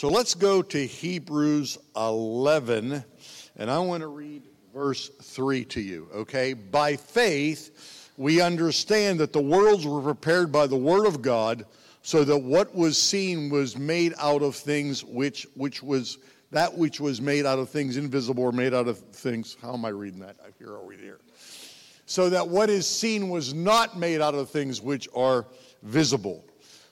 So let's go to Hebrews 11, and I want to read verse 3 to you, okay? By faith, we understand that the worlds were prepared by the Word of God, so that what was seen was made out of things which, which was that which was made out of things invisible or made out of things. How am I reading that? Here are we here. So that what is seen was not made out of things which are visible.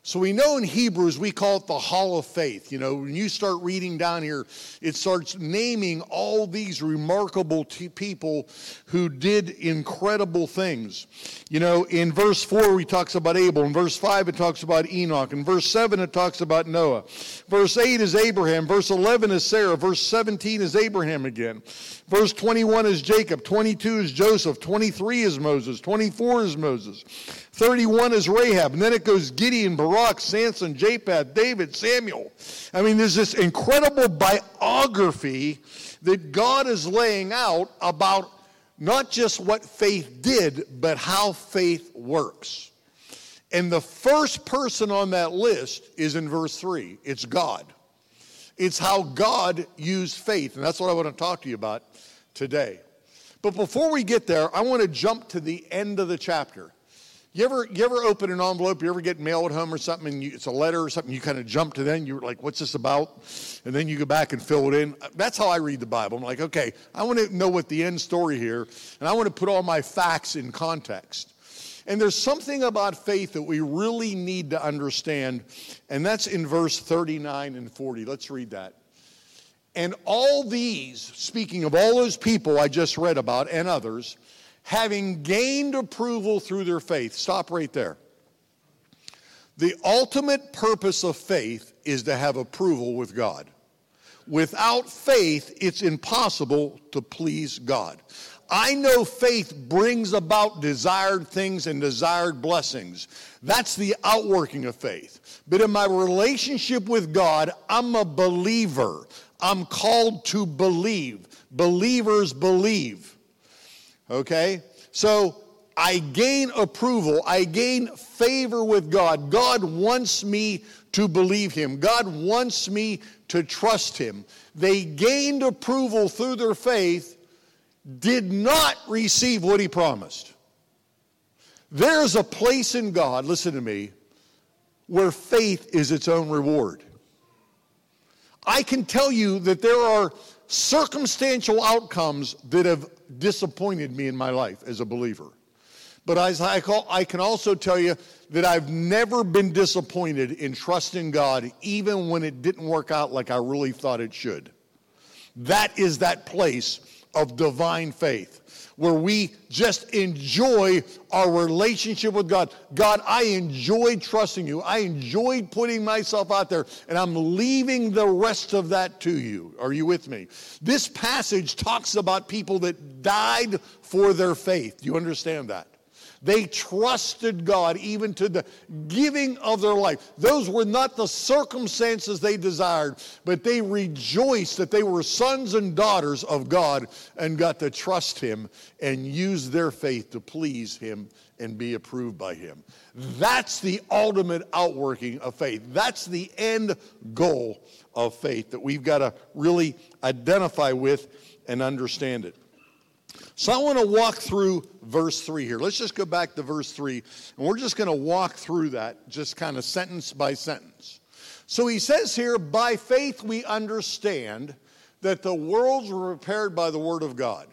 So we know in Hebrews we call it the hall of faith. You know, when you start reading down here, it starts naming all these remarkable t- people who did incredible things. You know, in verse 4 he talks about Abel, in verse 5 it talks about Enoch, in verse 7 it talks about Noah. Verse 8 is Abraham, verse 11 is Sarah, verse 17 is Abraham again. Verse 21 is Jacob, 22 is Joseph, 23 is Moses, 24 is Moses. 31 is Rahab. And then it goes Gideon, Barak, Samson, Jephthah, David, Samuel. I mean, there's this incredible biography that God is laying out about not just what faith did, but how faith works. And the first person on that list is in verse 3 it's God. It's how God used faith. And that's what I want to talk to you about today. But before we get there, I want to jump to the end of the chapter. You ever, you ever open an envelope, you ever get mail at home or something, and you, it's a letter or something, you kind of jump to then, you're like, what's this about? And then you go back and fill it in. That's how I read the Bible. I'm like, okay, I want to know what the end story here, and I want to put all my facts in context. And there's something about faith that we really need to understand, and that's in verse 39 and 40. Let's read that. And all these, speaking of all those people I just read about and others, having gained approval through their faith. Stop right there. The ultimate purpose of faith is to have approval with God. Without faith, it's impossible to please God. I know faith brings about desired things and desired blessings. That's the outworking of faith. But in my relationship with God, I'm a believer. I'm called to believe. Believers believe. Okay? So I gain approval. I gain favor with God. God wants me to believe Him. God wants me to trust Him. They gained approval through their faith, did not receive what He promised. There's a place in God, listen to me, where faith is its own reward. I can tell you that there are circumstantial outcomes that have disappointed me in my life as a believer. But I, call, I can also tell you that I've never been disappointed in trusting God, even when it didn't work out like I really thought it should. That is that place of divine faith where we just enjoy our relationship with God. God, I enjoyed trusting you. I enjoyed putting myself out there, and I'm leaving the rest of that to you. Are you with me? This passage talks about people that died for their faith. Do you understand that? They trusted God even to the giving of their life. Those were not the circumstances they desired, but they rejoiced that they were sons and daughters of God and got to trust Him and use their faith to please Him and be approved by Him. That's the ultimate outworking of faith. That's the end goal of faith that we've got to really identify with and understand it. So I want to walk through verse 3 here. Let's just go back to verse 3, and we're just going to walk through that just kind of sentence by sentence. So he says here, by faith we understand that the worlds were prepared by the word of God.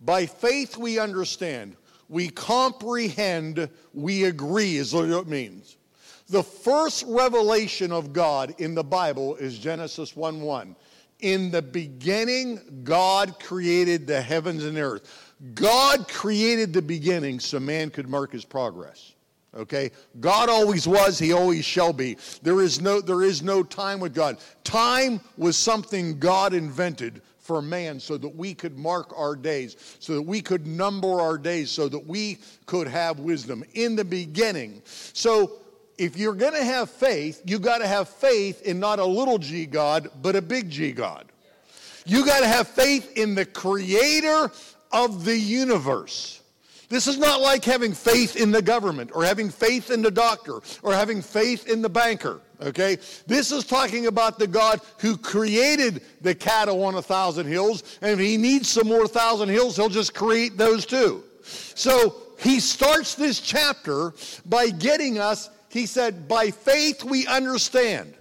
By faith we understand, we comprehend, we agree, is what it means. The first revelation of God in the Bible is Genesis 1 1. In the beginning, God created the heavens and the earth. God created the beginning so man could mark his progress. Okay? God always was, he always shall be. There is no there is no time with God. Time was something God invented for man so that we could mark our days, so that we could number our days, so that we could have wisdom in the beginning. So if you're going to have faith, you got to have faith in not a little g God, but a big G God. You got to have faith in the creator of the universe. This is not like having faith in the government or having faith in the doctor or having faith in the banker, Okay? This is talking about the God who created the cattle on a thousand hills. And if he needs some more thousand hills, he'll just create those too. So he starts this chapter by getting us, he said, by faith we understand.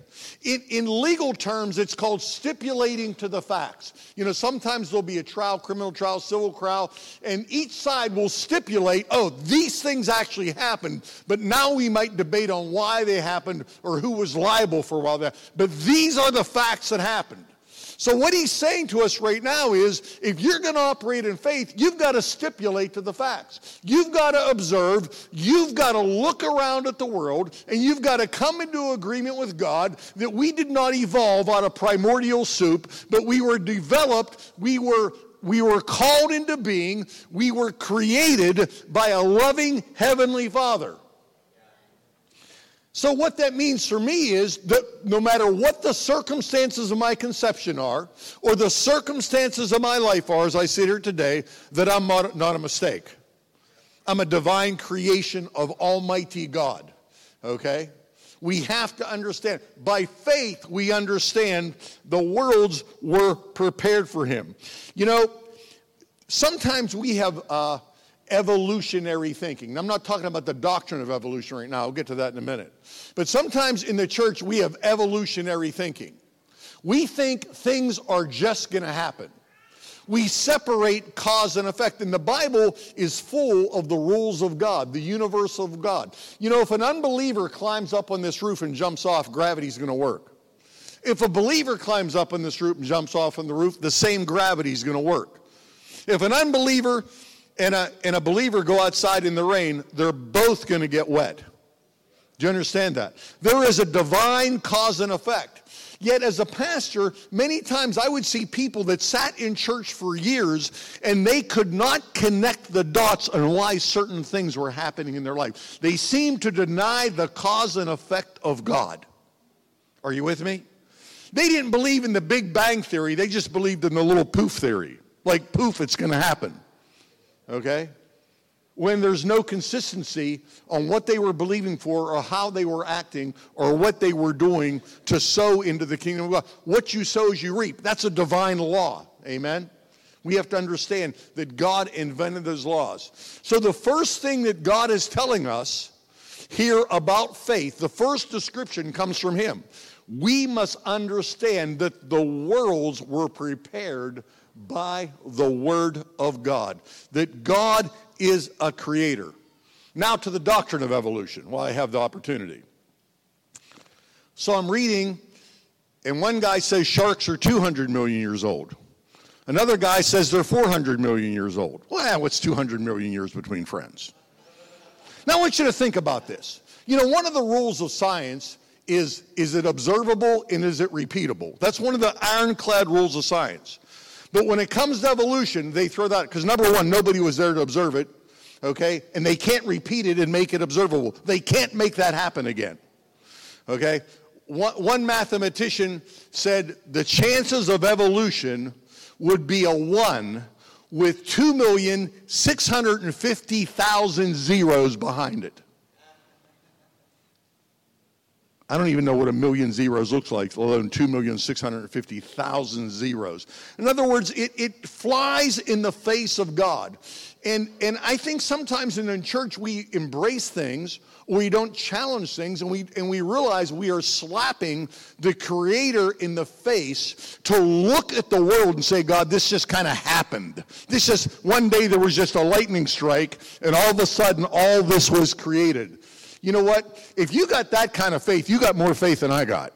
In, in, legal terms, it's called stipulating to the facts. You know, sometimes there'll be a trial, criminal trial, civil trial, and each side will stipulate, oh, these things actually happened, but now we might debate on why they happened or who was liable for why that. But these are the facts that happened. So, what he's saying to us right now is if you're going to operate in faith, you've got to stipulate to the facts. You've got to observe, you've got to look around at the world, and you've got to come into agreement with God that we did not evolve out of primordial soup, but we were developed, we were we were called into being, we were created by a loving heavenly Father. So, what that means for me is that no matter what the circumstances of my conception are, or the circumstances of my life are as I sit here today, that I'm not, a mistake. I'm a divine creation of Almighty God. Okay? We have to understand. By faith, we understand the worlds were prepared for Him. You know, sometimes we have. Uh, evolutionary thinking. I'm not talking about the doctrine of evolution right now. I'll get to that in a minute. But sometimes in the church, we have evolutionary thinking. We think things are just going to happen. We separate cause and effect, and the Bible is full of the rules of God, the universe of God. You know, if an unbeliever climbs up on this roof and jumps off, gravity's going to work. If a believer climbs up on this roof and jumps off on the roof, the same gravity is going to work. If an unbeliever and a, and a believer go outside in the rain, they're both going to get wet. Do you understand that? There is a divine cause and effect. Yet, as a pastor, many times I would see people that sat in church for years and they could not connect the dots on why certain things were happening in their life. They seemed to deny the cause and effect of God. Are you with me? They didn't believe in the Big Bang Theory, they just believed in the little poof theory. Like, poof, it's going to happen okay? When there's no consistency on what they were believing for or how they were acting or what they were doing to sow into the kingdom of God. What you sow is you reap. That's a divine law. Amen? We have to understand that God invented those laws. So the first thing that God is telling us here about faith, the first description comes from Him. We must understand that the worlds were prepared by the Word of God, that God is a creator. Now to the doctrine of evolution, while I have the opportunity. So I'm reading, and one guy says sharks are 200 million years old. Another guy says they're 400 million years old. Well, eh, what's 200 million years between friends? Now I want you to think about this. You know, one of the rules of science is is it observable and is it repeatable? That's one of the ironclad rules of science. But when it comes to evolution, they throw that, because number one, nobody was there to observe it, okay? And they can't repeat it and make it observable. They can't make that happen again, okay? One, one mathematician said the chances of evolution would be a one with 2,650,000 zeros behind it. I don't even know what a million zeros looks like, let alone 2,650,000 zeros. In other words, it, it flies in the face of God. And, and I think sometimes in the church we embrace things we don't challenge things and we, and we realize we are slapping the creator in the face to look at the world and say, God, this just kind of happened. This just, one day there was just a lightning strike and all of a sudden all this was created. You know what? If you got that kind of faith, you got more faith than I got.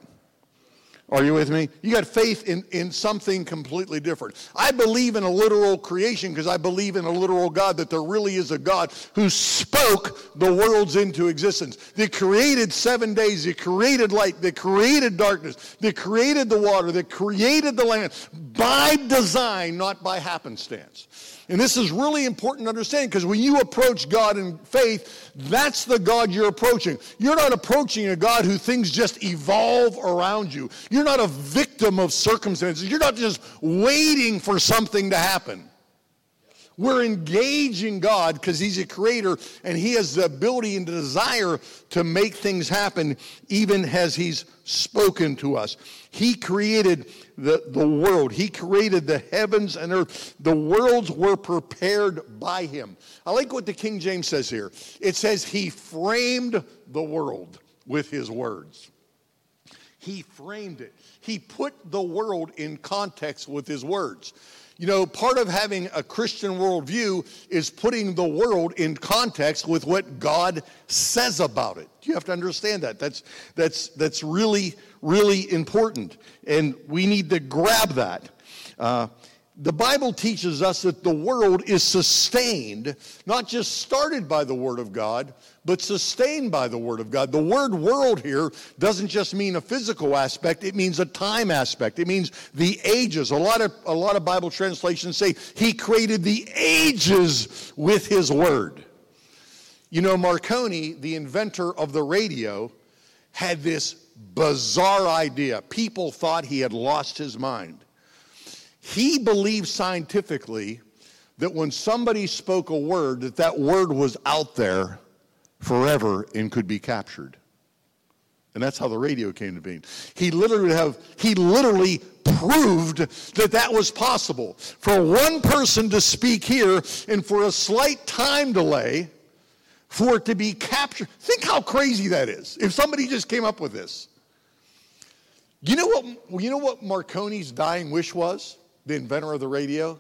Are you with me? You got faith in, in something completely different. I believe in a literal creation because I believe in a literal God, that there really is a God who spoke the worlds into existence. That created seven days, that created light, that created darkness, that created the water, that created the land by design, not by happenstance. And this is really important to understand because when you approach God in faith, that's the God you're approaching. You're not approaching a God who things just evolve around you. You're not a victim of circumstances. You're not just waiting for something to happen. We're engaging God because He's a creator and He has the ability and the desire to make things happen, even as He's spoken to us. He created the, the world, He created the heavens and earth. The worlds were prepared by Him. I like what the King James says here it says, He framed the world with His words. He framed it. He put the world in context with his words. You know, part of having a Christian worldview is putting the world in context with what God says about it. You have to understand that. That's, that's, that's really, really important. And we need to grab that. Uh, the Bible teaches us that the world is sustained, not just started by the Word of God, but sustained by the Word of God. The word world here doesn't just mean a physical aspect, it means a time aspect. It means the ages. A lot of, a lot of Bible translations say He created the ages with His Word. You know, Marconi, the inventor of the radio, had this bizarre idea. People thought he had lost his mind. He believed scientifically that when somebody spoke a word, that that word was out there forever and could be captured. And that's how the radio came to be. He literally have he literally proved that that was possible. For one person to speak here and for a slight time delay for it to be captured. Think how crazy that is. If somebody just came up with this. You know what you know what Marconi's dying wish was? The inventor of the radio,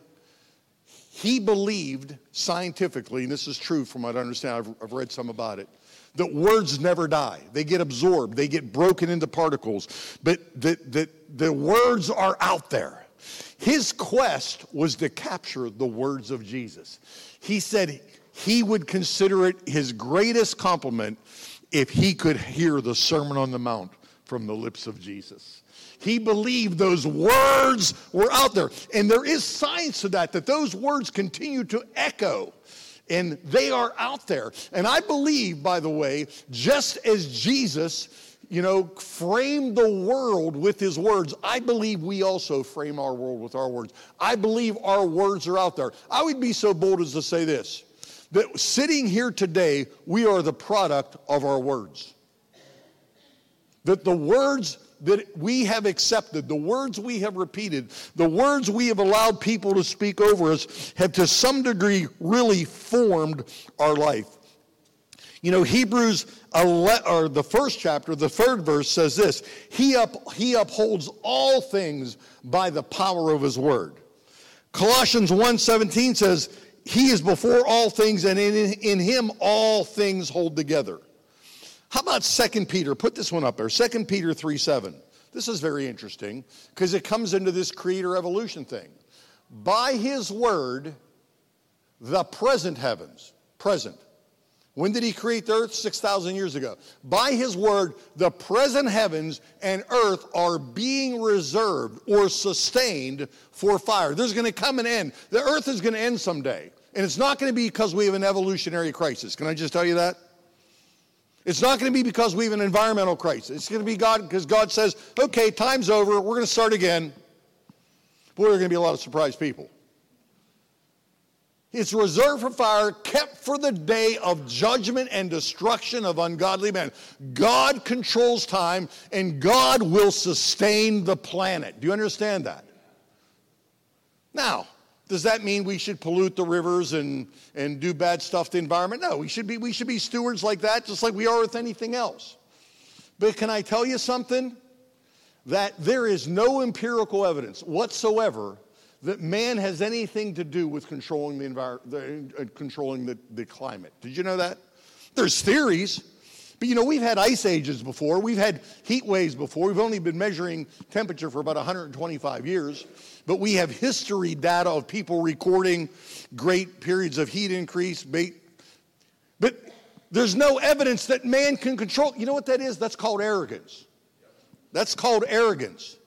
he believed scientifically, and this is true from what I understand, I've, I've, read some about it, that words never die. They get absorbed, they get broken into particles, but that the, the words are out there. His quest was to capture the words of Jesus. He said he would consider it his greatest compliment if he could hear the Sermon on the Mount from the lips of Jesus. He believed those words were out there. And there is science to that, that those words continue to echo and they are out there. And I believe, by the way, just as Jesus, you know, framed the world with his words, I believe we also frame our world with our words. I believe our words are out there. I would be so bold as to say this that sitting here today, we are the product of our words. That the words that we have accepted, the words we have repeated, the words we have allowed people to speak over us have to some degree really formed our life. You know, Hebrews 11, or the first chapter, the third verse says this he, up, he upholds all things by the power of his word. Colossians 1:17 says, He is before all things, and in, in him all things hold together. How about 2 Peter? Put this one up there. 2 Peter 3 7. This is very interesting because it comes into this creator evolution thing. By his word, the present heavens, present. When did he create the earth? 6,000 years ago. By his word, the present heavens and earth are being reserved or sustained for fire. There's going to come an end. The earth is going to end someday. And it's not going to be because we have an evolutionary crisis. Can I just tell you that? It's not going to be because we have an environmental crisis. It's going to be God because God says, okay, time's over. We're going to start again. Boy, there are going to be a lot of surprised people. It's reserved for fire, kept for the day of judgment and destruction of ungodly men. God controls time and God will sustain the planet. Do you understand that? Now, does that mean we should pollute the rivers and, and do bad stuff to the environment? No, we should, be, we should be stewards like that, just like we are with anything else. But can I tell you something? That there is no empirical evidence whatsoever that man has anything to do with controlling the environment, uh, controlling the, the climate. Did you know that? There's theories. But you know, we've had ice ages before, we've had heat waves before. We've only been measuring temperature for about 125 years, but we have history data of people recording great periods of heat increase. But there's no evidence that man can control. You know what that is? That's called arrogance. That's called arrogance.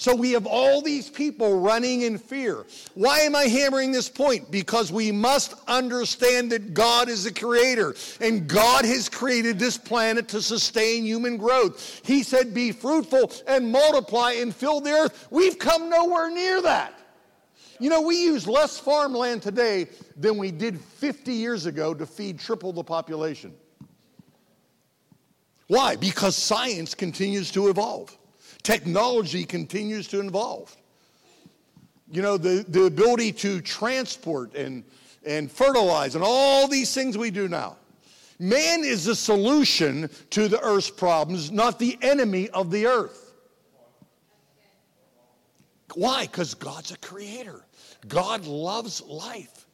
So we have all these people running in fear. Why am I hammering this point? Because we must understand that God is the creator and God has created this planet to sustain human growth. He said, Be fruitful and multiply and fill the earth. We've come nowhere near that. You know, we use less farmland today than we did 50 years ago to feed triple the population. Why? Because science continues to evolve, technology continues to evolve. You know, the, the ability to transport and, and fertilize and all these things we do now. Man is the solution to the earth's problems, not the enemy of the earth. Why? Because God's a creator. God loves life.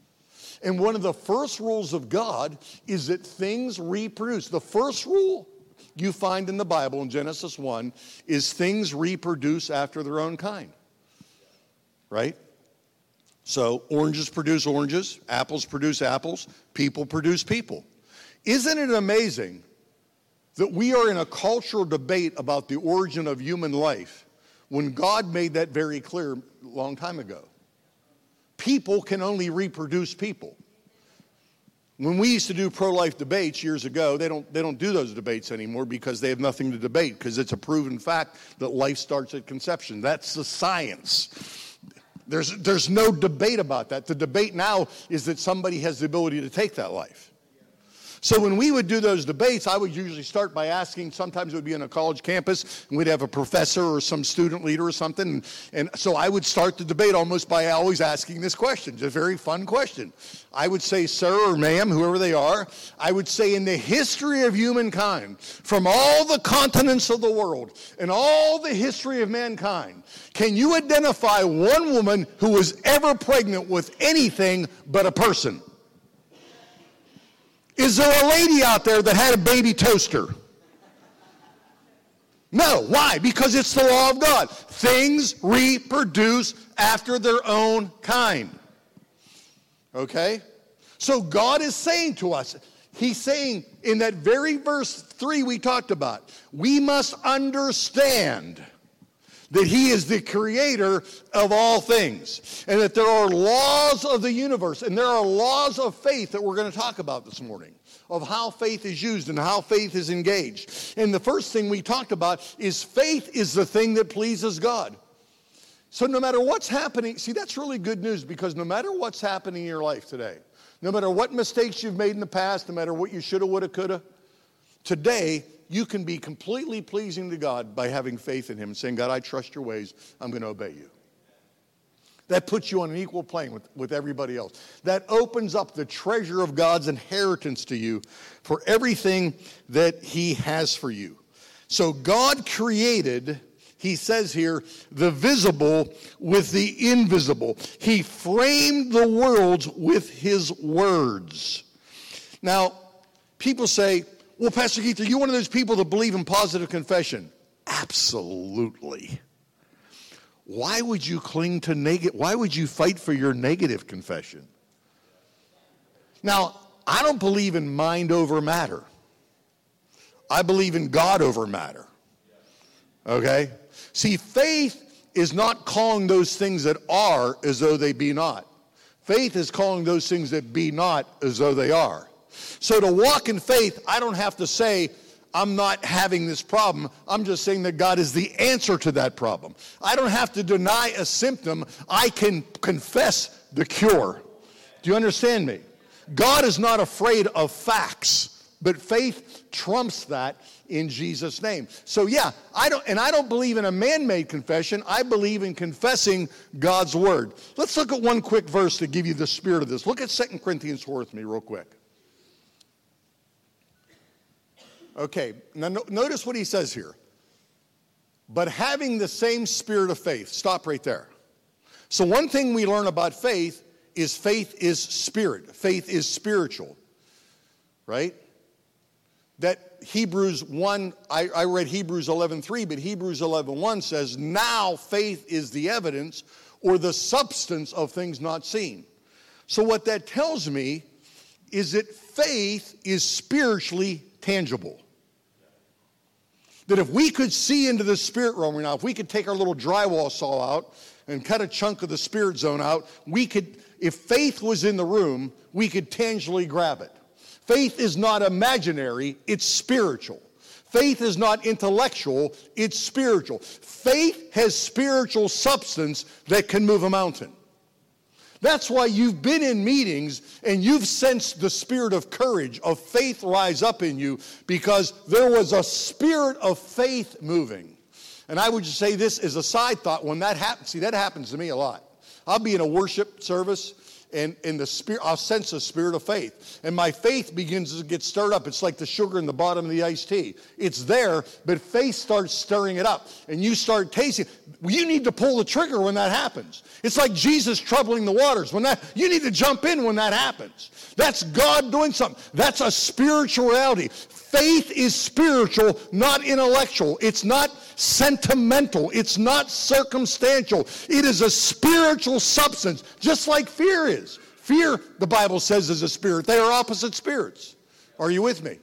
And one of the first rules of God is that things reproduce. The first rule you find in the Bible in Genesis 1 is things reproduce after their own kind. Right? So oranges produce oranges, apples produce apples, people produce people. Isn't it amazing that we are in a cultural debate about the origin of human life when God made that very clear a long time ago? people can only reproduce people. When we used to do pro-life debates years ago, they don't, they don't do those debates anymore because they have nothing to debate because it's a proven fact that life starts at conception. That's the science. There's, there's no debate about that. The debate now is that somebody has the ability to take that life. So when we would do those debates, I would usually start by asking, sometimes it would be on a college campus, and we'd have a professor or some student leader or something. And, and so I would start the debate almost by always asking this question. It's a very fun question. I would say, sir or ma'am, whoever they are, I would say, in the history of humankind, from all the continents of the world and all the history of mankind, can you identify one woman who was ever pregnant with anything but a person? Is there a lady out there that had a baby toaster? No. Why? Because it's the law of God. Things reproduce after their own kind. Okay? So God is saying to us, He's saying in that very verse 3 we talked about, we must understand that He is the creator of all things, and that there are laws of the universe, and there are laws of faith that we're going to talk about this morning. Of how faith is used and how faith is engaged. And the first thing we talked about is faith is the thing that pleases God. So, no matter what's happening, see, that's really good news because no matter what's happening in your life today, no matter what mistakes you've made in the past, no matter what you shoulda, woulda, coulda, today you can be completely pleasing to God by having faith in Him and saying, God, I trust your ways. I'm going to obey you. That puts you on an equal plane with, with everybody else. That opens up the treasure of God's inheritance to you for everything that He has for you. So God created, He says here, the visible with the invisible. He framed the worlds with His words. Now, people say, well, Pastor Keith, are you one of those people that believe in positive confession? Absolutely. Why would you cling to negative? Why would you fight for your negative confession? Now, I don't believe in mind over matter. I believe in God over matter. Okay? See, faith is not calling those things that are as though they be not. Faith is calling those things that be not as though they are. So to walk in faith, I don't have to say, I'm not having this problem. I'm just saying that God is the answer to that problem. I don't have to deny a symptom. I can confess the cure. Do you understand me? God is not afraid of facts, but faith trumps that in Jesus' name. So yeah, I don't and I don't believe in a man-made confession. I believe in confessing God's word. Let's look at one quick verse to give you the spirit of this. Look at 2 Corinthians 4 with me real quick. Okay, now no, notice what he says here. But having the same spirit of faith. Stop right there. So, one thing we learn about faith is faith is spirit, faith is spiritual, right? That Hebrews 1, I, I read Hebrews 11.3, but Hebrews 11.1 says, Now faith is the evidence or the substance of things not seen. So, what that tells me is that faith is spiritually tangible. That if we could see into the spirit realm right now, if we could take our little drywall saw out and cut a chunk of the spirit zone out, we could, if faith was in the room, we could tangibly grab it. Faith is not imaginary, it's spiritual. Faith is not intellectual, it's spiritual. Faith has spiritual substance that can move a mountain. That's why you've been in meetings and you've sensed the spirit of courage, of faith rise up in you because there was a spirit of faith moving. And I would just say this as a side thought when that happens, see, that happens to me a lot. I'll be in a worship service and in the spirit, I'll sense a spirit of faith. And my faith begins to get stirred up. It's like the sugar in the bottom of the iced tea. It's there, but faith starts stirring it up. And you start tasting. You need to pull the trigger when that happens. It's like Jesus troubling the waters. When that you need to jump in when that happens. That's God doing something. That's a spirituality. Faith is spiritual, not intellectual. It's not sentimental. It's not circumstantial. It is a spiritual substance, just like fear is. Fear, the Bible says, is a spirit. They are opposite spirits. Are you with me?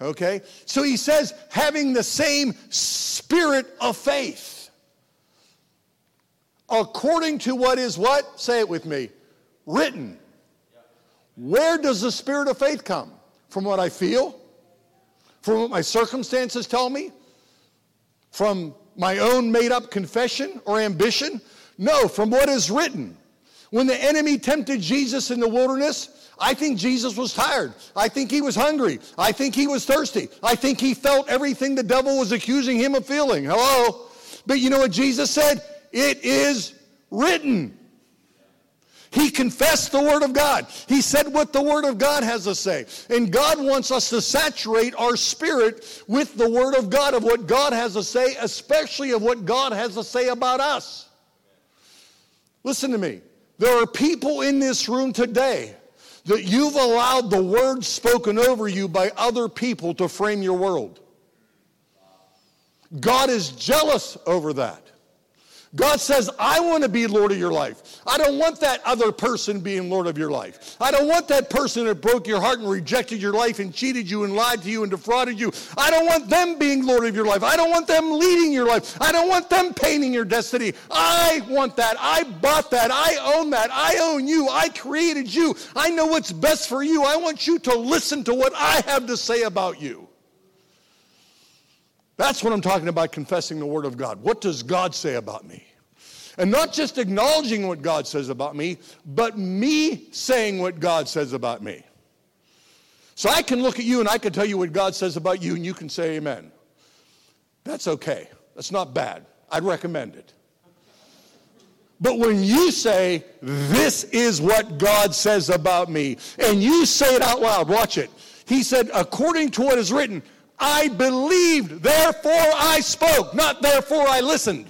Okay? So he says, having the same spirit of faith. According to what is what? Say it with me. Written. Where does the spirit of faith come? From what I feel? From what my circumstances tell me? From my own made up confession or ambition? No, from what is written. When the enemy tempted Jesus in the wilderness, I think Jesus was tired. I think he was hungry. I think he was thirsty. I think he felt everything the devil was accusing him of feeling. Hello? But you know what Jesus said? It is written. He confessed the Word of God. He said what the Word of God has to say. And God wants us to saturate our spirit with the Word of God, of what God has to say, especially of what God has to say about us. Listen to me. There are people in this room today that you've allowed the words spoken over you by other people to frame your world. God is jealous over that. God says, I want to be Lord of your life. I don't want that other person being Lord of your life. I don't want that person that broke your heart and rejected your life and cheated you and lied to you and defrauded you. I don't want them being Lord of your life. I don't want them leading your life. I don't want them painting your destiny. I want that. I bought that. I own that. I own you. I created you. I know what's best for you. I want you to listen to what I have to say about you. That's what I'm talking about confessing the Word of God. What does God say about me? And not just acknowledging what God says about me, but me saying what God says about me. So I can look at you and I can tell you what God says about you, and you can say amen. That's okay. That's not bad. I'd recommend it. But when you say, This is what God says about me, and you say it out loud, watch it. He said, According to what is written, I believed, therefore I spoke, not therefore I listened.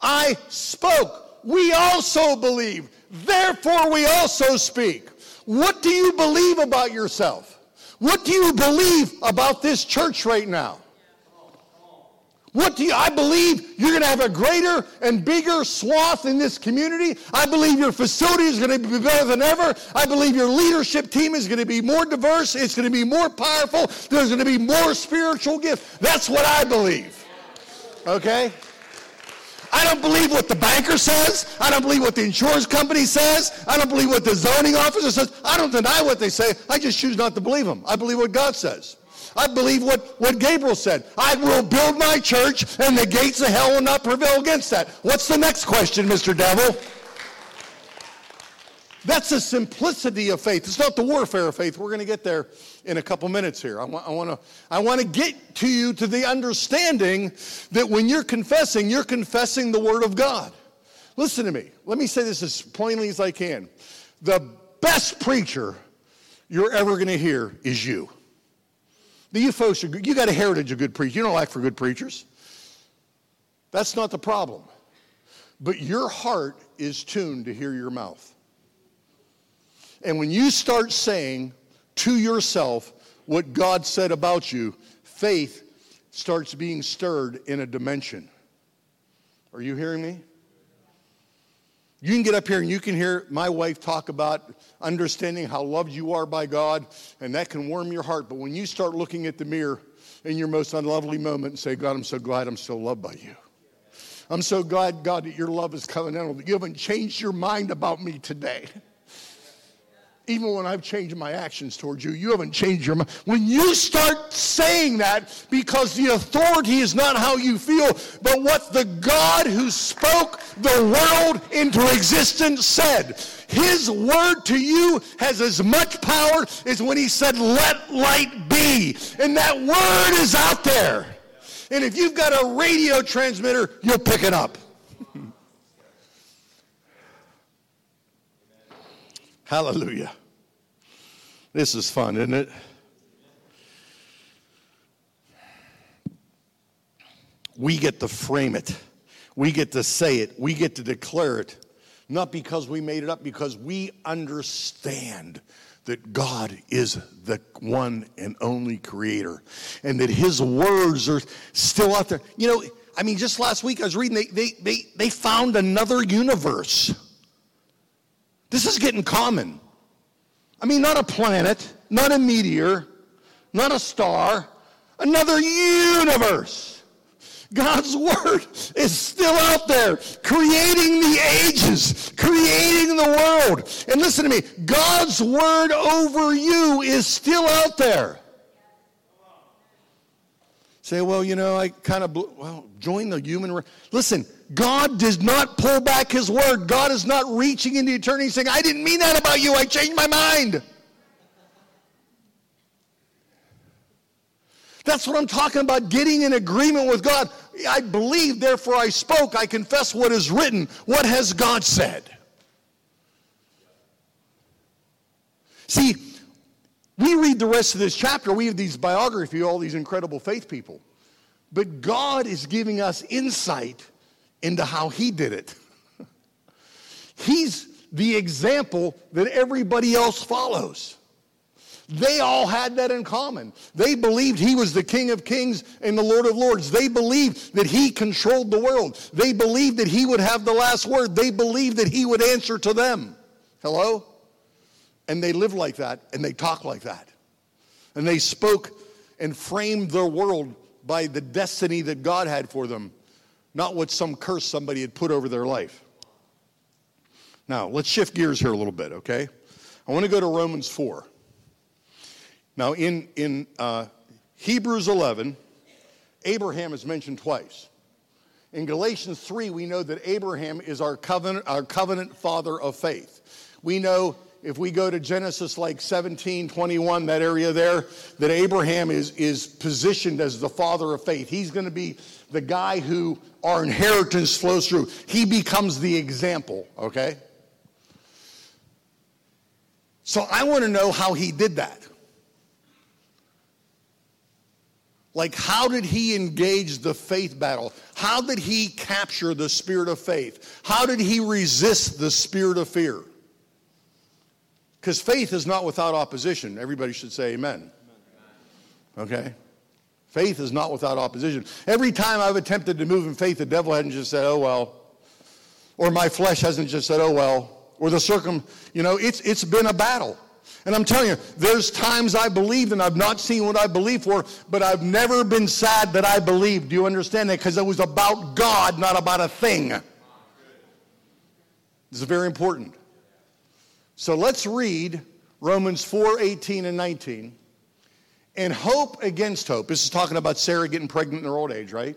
I spoke. We also believe, therefore we also speak. What do you believe about yourself? What do you believe about this church right now? What do you, I believe you're going to have a greater and bigger swath in this community. I believe your facility is going to be better than ever. I believe your leadership team is going to be more diverse. It's going to be more powerful. There's going to be more spiritual gifts. That's what I believe. Okay? I don't believe what the banker says. I don't believe what the insurance company says. I don't believe what the zoning officer says. I don't deny what they say. I just choose not to believe them. I believe what God says. I believe what, what Gabriel said. I will build my church, and the gates of hell will not prevail against that. What's the next question, Mr. Devil? That's the simplicity of faith. It's not the warfare of faith. We're going to get there in a couple minutes here. I want, I, want to, I want to get to you to the understanding that when you're confessing, you're confessing the Word of God. Listen to me. Let me say this as plainly as I can. The best preacher you're ever going to hear is you. You folks, are, you got a heritage of good preachers. You don't lack for good preachers. That's not the problem. But your heart is tuned to hear your mouth. And when you start saying to yourself what God said about you, faith starts being stirred in a dimension. Are you hearing me? You can get up here and you can hear my wife talk about understanding how loved you are by God, and that can warm your heart. But when you start looking at the mirror in your most unlovely moment and say, God, I'm so glad I'm still loved by you. I'm so glad, God, that your love is covenantal, that you haven't changed your mind about me today. Even when I've changed my actions towards you, you haven't changed your mind. When you start saying that, because the authority is not how you feel, but what the God who spoke the world into existence said. His word to you has as much power as when he said, Let light be. And that word is out there. And if you've got a radio transmitter, you'll pick it up. Hallelujah. This is fun, isn't it? We get to frame it. We get to say it. We get to declare it. Not because we made it up, because we understand that God is the one and only creator and that his words are still out there. You know, I mean, just last week I was reading, they, they, they, they found another universe. This is getting common. I mean, not a planet, not a meteor, not a star, another universe. God's word is still out there, creating the ages, creating the world. And listen to me God's word over you is still out there. Say, well, you know, I kind of, well, join the human. Listen, God does not pull back his word. God is not reaching into eternity saying, I didn't mean that about you. I changed my mind. That's what I'm talking about, getting in agreement with God. I believe, therefore I spoke. I confess what is written. What has God said? See, we read the rest of this chapter. We have these biography, all these incredible faith people. But God is giving us insight into how He did it. He's the example that everybody else follows. They all had that in common. They believed he was the King of Kings and the Lord of Lords. They believed that he controlled the world. They believed that he would have the last word. They believed that he would answer to them. Hello? And they lived like that and they talked like that. And they spoke and framed their world by the destiny that God had for them, not what some curse somebody had put over their life. Now, let's shift gears here a little bit, okay? I want to go to Romans 4. Now, in, in uh, Hebrews 11, Abraham is mentioned twice. In Galatians 3, we know that Abraham is our covenant, our covenant father of faith. We know if we go to Genesis like 17, 21, that area there, that Abraham is, is positioned as the father of faith. He's going to be the guy who our inheritance flows through. He becomes the example, okay? So I want to know how he did that. Like, how did he engage the faith battle? How did he capture the spirit of faith? How did he resist the spirit of fear? Because faith is not without opposition. Everybody should say amen. Okay? Faith is not without opposition. Every time I've attempted to move in faith, the devil hasn't just said, oh, well. Or my flesh hasn't just said, oh, well. Or the circum, you know, it's, it's been a battle. And I'm telling you, there's times I believed and I've not seen what I believe for, but I've never been sad that I believed. Do you understand that? Because it was about God, not about a thing. This is very important. So let's read Romans 4 18 and 19. And hope against hope. This is talking about Sarah getting pregnant in her old age, right?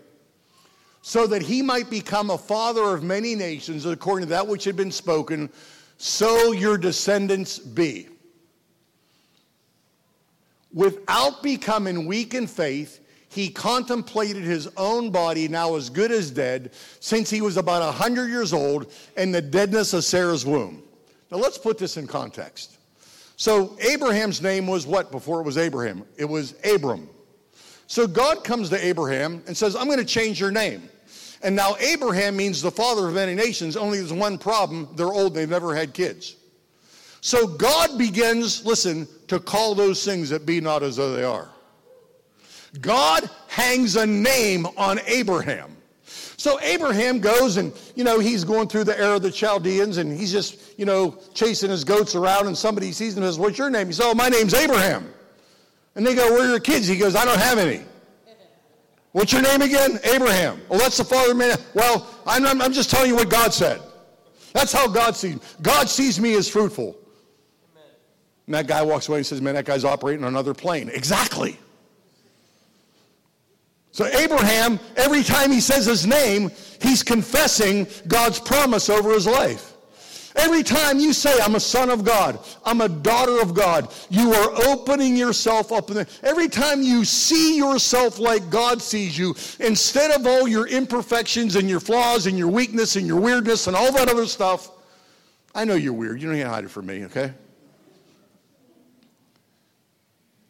So that he might become a father of many nations, according to that which had been spoken, so your descendants be without becoming weak in faith, he contemplated his own body, now as good as dead, since he was about 100 years old, and the deadness of Sarah's womb. Now let's put this in context. So Abraham's name was what before it was Abraham? It was Abram. So God comes to Abraham and says, I'm going to change your name. And now Abraham means the father of many nations, only there's one problem they're old, they've never had kids. So God begins, listen, to call those things that be not as though they are. God hangs a name on Abraham. So Abraham goes and, you know, he's going through the era of the Chaldeans and he's just, you know, chasing his goats around and somebody sees him and says, What's your name? He says, Oh, my name's Abraham. And they go, Where are your kids? He goes, I don't have any. What's your name again? Abraham. Well, that's the father man. Well, I'm, I'm just telling you what God said. That's how God sees me. God sees me as fruitful. And that guy walks away and says, Man, that guy's operating on another plane. Exactly. So, Abraham, every time he says his name, he's confessing God's promise over his life. Every time you say, I'm a son of God, I'm a daughter of God, you are opening yourself up. Every time you see yourself like God sees you, instead of all your imperfections and your flaws and your weakness and your weirdness and all that other stuff, I know you're weird. You don't need to hide it from me, okay?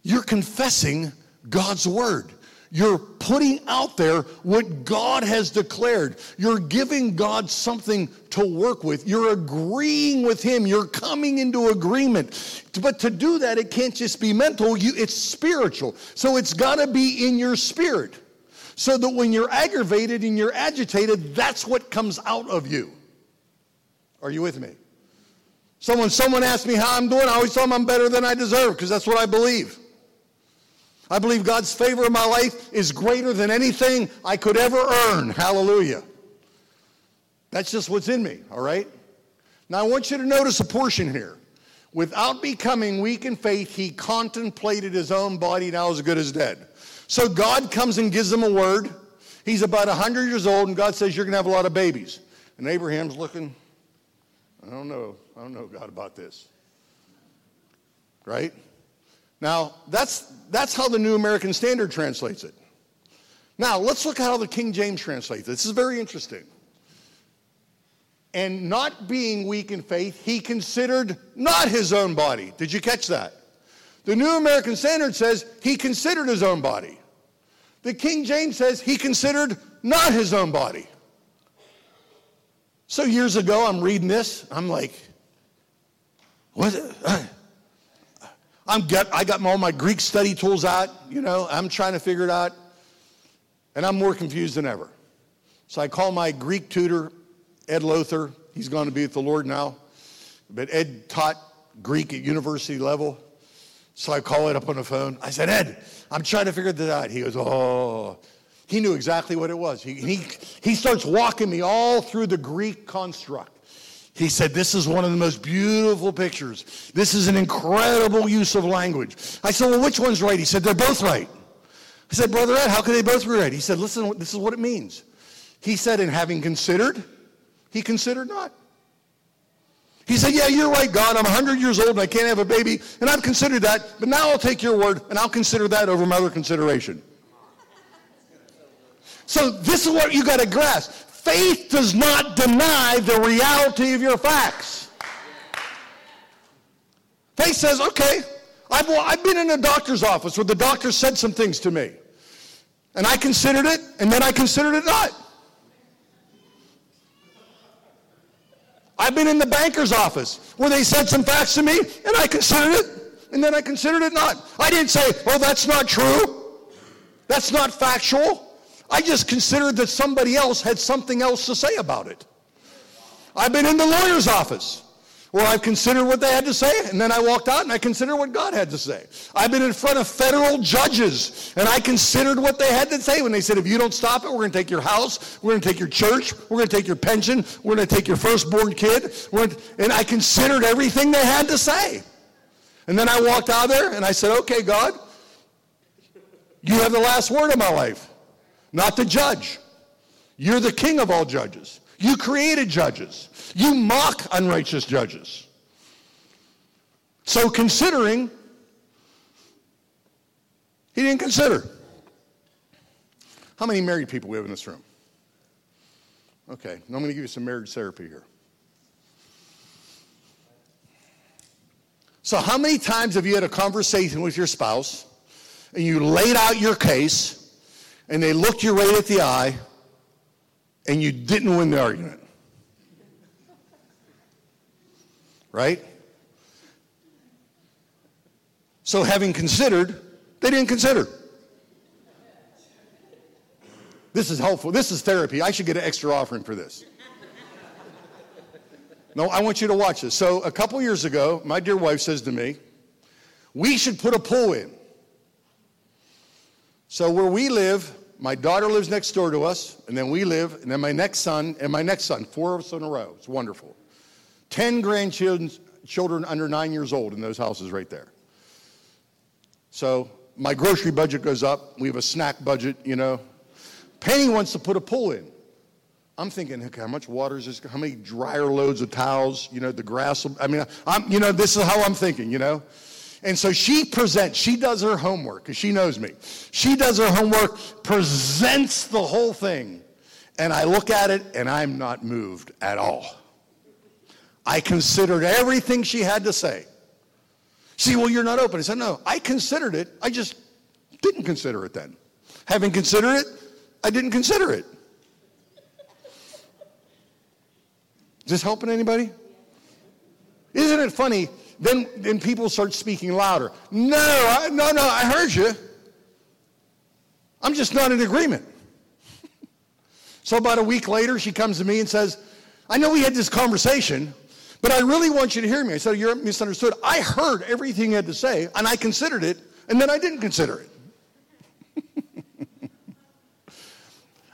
You're confessing God's word. You're putting out there what God has declared. You're giving God something to work with. You're agreeing with Him. You're coming into agreement. But to do that, it can't just be mental, you, it's spiritual. So it's got to be in your spirit. So that when you're aggravated and you're agitated, that's what comes out of you. Are you with me? So when someone asks me how I'm doing, I always tell them I'm better than I deserve because that's what I believe. I believe God's favor in my life is greater than anything I could ever earn. Hallelujah. That's just what's in me, all right? Now I want you to notice a portion here. Without becoming weak in faith, he contemplated his own body now as good as dead. So God comes and gives him a word. He's about 100 years old, and God says, You're going to have a lot of babies. And Abraham's looking, I don't know. I don't know, God, about this. Right? Now, that's, that's how the New American Standard translates it. Now, let's look at how the King James translates it. This is very interesting. And not being weak in faith, he considered not his own body. Did you catch that? The New American Standard says he considered his own body. The King James says he considered not his own body. So years ago, I'm reading this. I'm like, what? I'm get, I got all my Greek study tools out, you know, I'm trying to figure it out. And I'm more confused than ever. So I call my Greek tutor, Ed Lothar. He's going to be with the Lord now. But Ed taught Greek at university level. So I call it up on the phone. I said, Ed, I'm trying to figure this out. He goes, Oh. He knew exactly what it was. He, he, he starts walking me all through the Greek construct. He said, This is one of the most beautiful pictures. This is an incredible use of language. I said, Well, which one's right? He said, They're both right. I said, Brother Ed, how can they both be right? He said, Listen, this is what it means. He said, And having considered, he considered not. He said, Yeah, you're right, God. I'm 100 years old and I can't have a baby, and I've considered that, but now I'll take your word and I'll consider that over my other consideration. So, this is what you got to grasp. Faith does not deny the reality of your facts. Faith says, okay, I've, I've been in a doctor's office where the doctor said some things to me. And I considered it, and then I considered it not. I've been in the banker's office where they said some facts to me, and I considered it, and then I considered it not. I didn't say, oh, that's not true. That's not factual. I just considered that somebody else had something else to say about it. I've been in the lawyer's office where I've considered what they had to say, and then I walked out and I considered what God had to say. I've been in front of federal judges, and I considered what they had to say when they said, if you don't stop it, we're going to take your house, we're going to take your church, we're going to take your pension, we're going to take your firstborn kid. and I considered everything they had to say. And then I walked out there and I said, okay, God, you have the last word in my life not the judge. You're the king of all judges. You created judges. You mock unrighteous judges. So considering, he didn't consider. How many married people we have in this room? Okay, I'm going to give you some marriage therapy here. So, how many times have you had a conversation with your spouse and you laid out your case and they looked you right at the eye, and you didn't win the argument. Right? So, having considered, they didn't consider. This is helpful. This is therapy. I should get an extra offering for this. No, I want you to watch this. So, a couple years ago, my dear wife says to me, We should put a pool in. So, where we live, my daughter lives next door to us, and then we live, and then my next son, and my next son, four of us in a row. It's wonderful. Ten grandchildren children under nine years old in those houses right there. So my grocery budget goes up. We have a snack budget, you know. Penny wants to put a pool in. I'm thinking, okay, how much water is this? How many dryer loads of towels? You know, the grass. I mean, I'm, you know, this is how I'm thinking, you know. And so she presents, she does her homework because she knows me. She does her homework, presents the whole thing. And I look at it and I'm not moved at all. I considered everything she had to say. See, well, you're not open. I said, no, I considered it. I just didn't consider it then. Having considered it, I didn't consider it. Is this helping anybody? Isn't it funny? Then, then people start speaking louder. No, I, no, no, I heard you. I'm just not in agreement. so about a week later, she comes to me and says, I know we had this conversation, but I really want you to hear me. I said, You're misunderstood. I heard everything you had to say, and I considered it, and then I didn't consider it.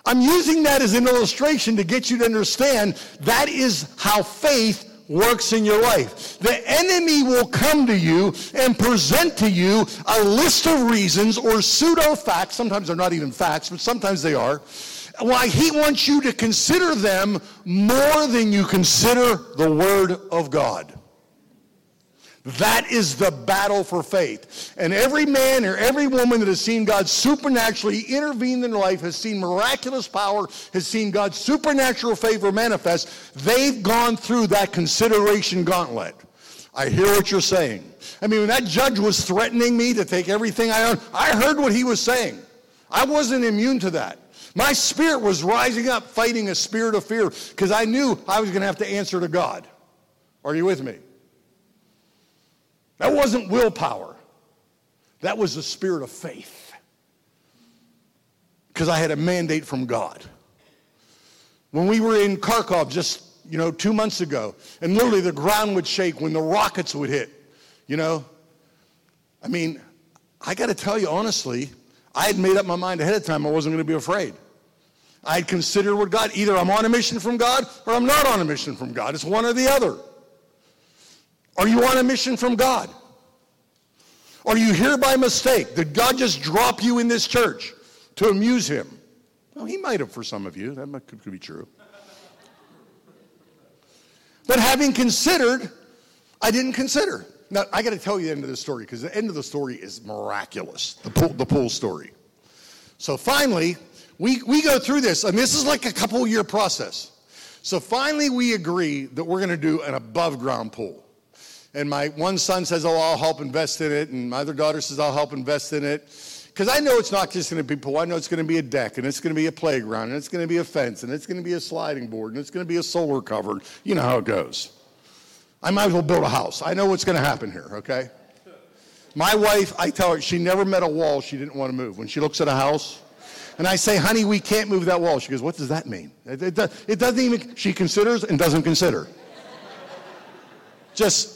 I'm using that as an illustration to get you to understand that is how faith works in your life. The enemy will come to you and present to you a list of reasons or pseudo facts. Sometimes they're not even facts, but sometimes they are. Why he wants you to consider them more than you consider the Word of God. That is the battle for faith. And every man or every woman that has seen God supernaturally intervene in their life, has seen miraculous power, has seen God's supernatural favor manifest, they've gone through that consideration gauntlet. I hear what you're saying. I mean, when that judge was threatening me to take everything I own, I heard what he was saying. I wasn't immune to that. My spirit was rising up, fighting a spirit of fear, because I knew I was going to have to answer to God. Are you with me? That wasn't willpower. That was the spirit of faith. Because I had a mandate from God. When we were in Kharkov just, you know, two months ago, and literally the ground would shake when the rockets would hit, you know, I mean, I got to tell you honestly, I had made up my mind ahead of time I wasn't going to be afraid. I had considered what God, either I'm on a mission from God or I'm not on a mission from God. It's one or the other. Are you on a mission from God? Are you here by mistake? Did God just drop you in this church to amuse him? Well, he might have for some of you. That could, be true. But having considered, I didn't consider. Now, I got to tell you the end of the story because the end of the story is miraculous the pool, the pool story. So finally, we, we go through this, and this is like a couple year process. So finally, we agree that we're going to do an above ground pool. And my one son says, Oh, I'll help invest in it. And my other daughter says, I'll help invest in it. Because I know it's not just going to be pool. I know it's going to be a deck, and it's going to be a playground, and it's going to be a fence, and it's going to be a sliding board, and it's going to be a solar cover. You know how it goes. I might as well build a house. I know what's going to happen here, okay? My wife, I tell her, she never met a wall she didn't want to move. When she looks at a house, and I say, honey, we can't move that wall. She goes, what does that mean? It, it, it doesn't even, she considers and doesn't consider. Just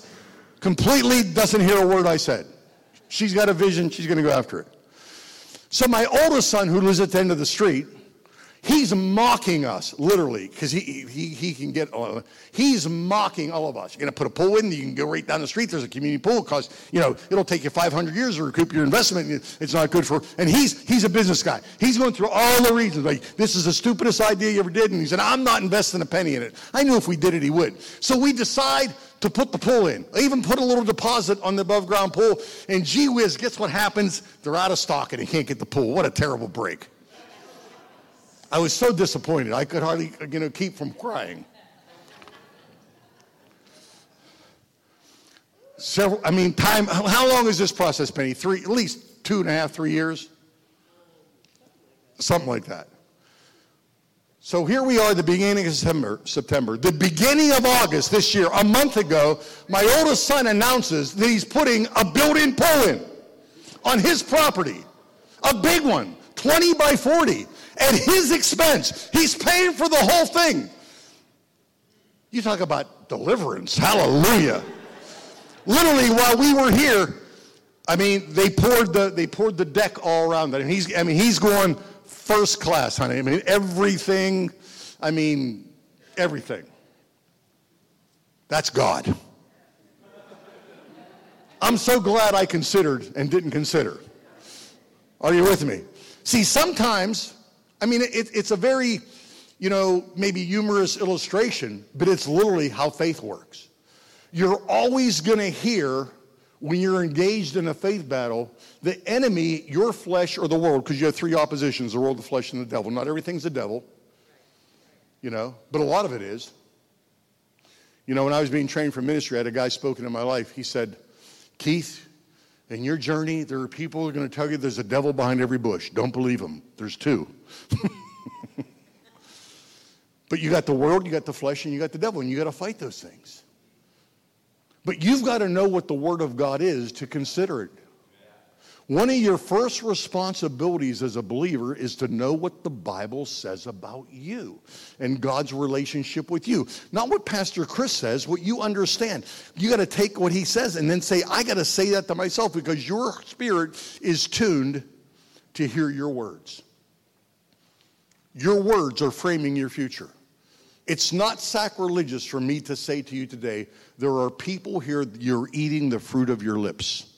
completely doesn't hear a word I said. She's got a vision, she's going to go after it. So my oldest son, who lives at the end of the street, he's mocking us, literally, because he, he, he can get, uh, he's mocking all of us. You're going to put a pool in, you can go right down the street, there's a community pool, because, you know, it'll take you 500 years to recoup your investment, it's not good for, and he's, he's a business guy. He's going through all the reasons, like, this is the stupidest idea you ever did, and he said, I'm not investing a penny in it. I knew if we did it, he would. So we decide to put the pool in. I even put a little deposit on the above ground pool. And gee whiz, guess what happens? They're out of stock and he can't get the pool. What a terrible break. I was so disappointed. I could hardly you know, keep from crying. Several, I mean, time, how long is this process, Penny? Three, at least two and a half, three years? Something like that. So here we are, the beginning of September, September. The beginning of August this year, a month ago, my oldest son announces that he's putting a built-in pool in on his property. A big one, 20 by 40, at his expense. He's paying for the whole thing. You talk about deliverance. Hallelujah. Literally, while we were here, I mean, they poured the they poured the deck all around that. And he's I mean, he's going first class, honey. I mean, everything, I mean, everything. That's God. I'm so glad I considered and didn't consider. Are you with me? See, sometimes, I mean, it, it's a very, you know, maybe humorous illustration, but it's literally how faith works. You're always going to hear when you're engaged in a faith battle, the enemy, your flesh or the world, because you have three oppositions the world, the flesh, and the devil. Not everything's the devil, you know, but a lot of it is. You know, when I was being trained for ministry, I had a guy spoken in my life. He said, Keith, in your journey, there are people who are going to tell you there's a devil behind every bush. Don't believe them. There's two. but you got the world, you got the flesh, and you got the devil, and you got to fight those things. But you've got to know what the Word of God is to consider it. One of your first responsibilities as a believer is to know what the Bible says about you and God's relationship with you. Not what Pastor Chris says, what you understand. You got to take what he says and then say, I got to say that to myself because your spirit is tuned to hear your words. Your words are framing your future. It's not sacrilegious for me to say to you today, there are people here, you're eating the fruit of your lips.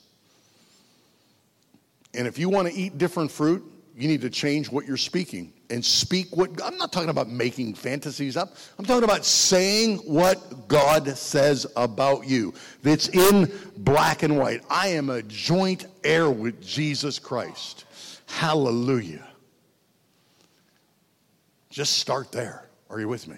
And if you want to eat different fruit, you need to change what you're speaking and speak what I'm not talking about making fantasies up. I'm talking about saying what God says about you. That's in black and white. I am a joint heir with Jesus Christ. Hallelujah. Just start there. Are you with me?